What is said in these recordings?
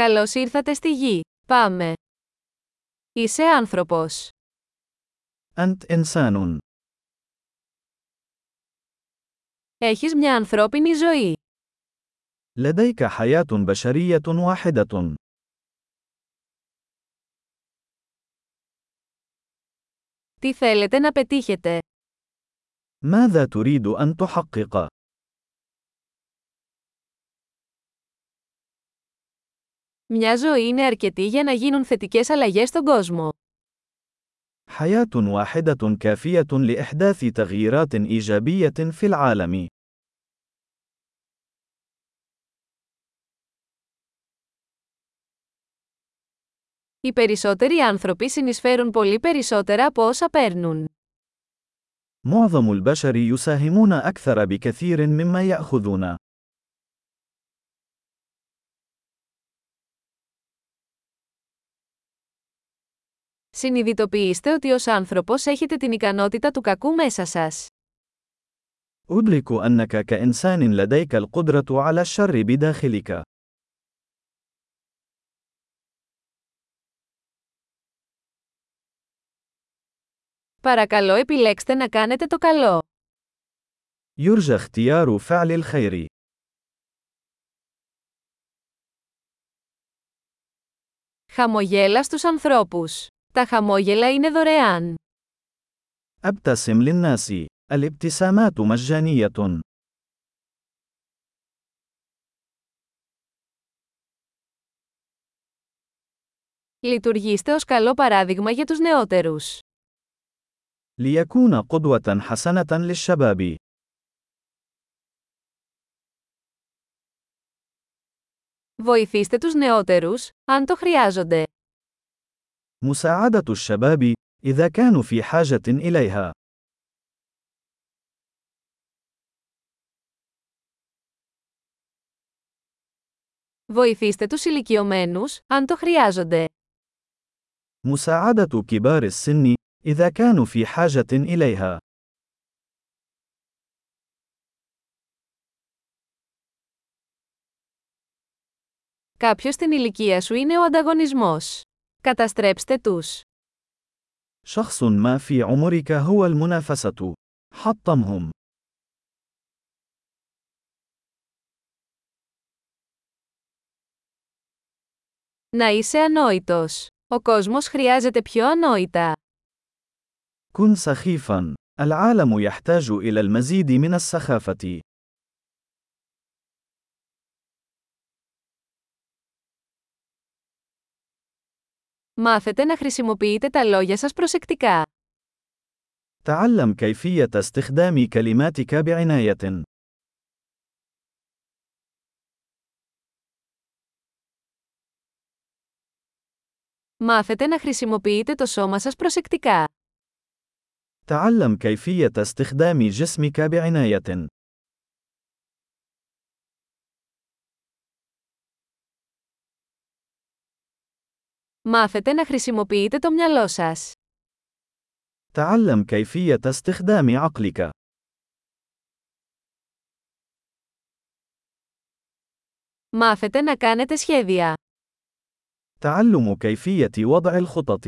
Καλώς ήρθατε στη γη. Πάμε. Είσαι άνθρωπος. أنت إنسان. Έχεις μια ανθρώπινη ζωή. لديك حياة بشرية واحدة. Τι θέλετε να πετύχετε. ماذا تريد أن تحقق؟ Μια ζωή είναι αρκετή για να γίνουν θετικές αλλαγές στον κόσμο. حياة واحدة كافية لإحداث تغييرات إيجابية في العالم. Οι περισσότεροι άνθρωποι συνεισφέρουν πολύ περισσότερα από όσα παίρνουν. معظم البشر يساهمون أكثر بكثير مما يأخذون. Συνειδητοποιήστε ότι ως άνθρωπος έχετε την ικανότητα του κακού μέσα σας. أدرك أنك كإنسان لديك القدرة على الشر بداخلك. Παρακαλώ επιλέξτε να κάνετε το καλό. يرجى اختيار فعل الخير. Χαμογέλα στους ανθρώπους. Τα χαμόγελα είναι δωρεάν. أبتسم للناس. الابتسامات مجانية. Λειτουργήστε ως καλό παράδειγμα για τους νεότερους. ليكون قدوة حسنة للشباب. Βοηθήστε τους νεότερους, αν το χρειάζονται. مساعدة الشباب إذا كانوا في حاجة إليها. Βοηθήστε τους ηλικιωμένους, αν το χρειάζονται. مساعدة كبار السن إذا كانوا في حاجة إليها. Κάποιος στην ηλικία σου είναι ο ανταγωνισμός. Καταστρέψτε τους. شخص ما في عمرك هو المنافسة. حطمهم. Να είσαι ανόητος. Ο κόσμος χρειάζεται πιο ανόητα. كن سخيفا. العالم يحتاج إلى المزيد من السخافة. Μάθετε να χρησιμοποιείτε τα λόγια σας προσεκτικά. تعلم كيفية استخدام كلماتك بعناية. Μάθετε να χρησιμοποιείτε το σώμα σας προσεκτικά. تعلم كيفية استخدام جسمك بعناية. Μάθετε να χρησιμοποιείτε το μυαλό σας. تعلم كيفية استخدام عقلك. Μάθετε να κάνετε σχέδια. تعلم كيفية وضع الخطط.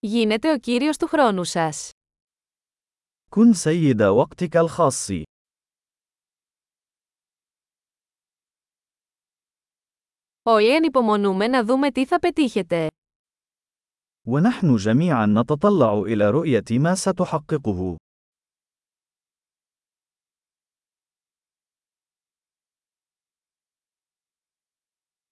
Γίνετε ο κύριος του χρόνου σας. كن سيد وقتك الخاص. Όλοι ανυπομονούμε να δούμε τι θα πετύχετε. ونحن جميعا نتطلع إلى رؤية ما ستحققه.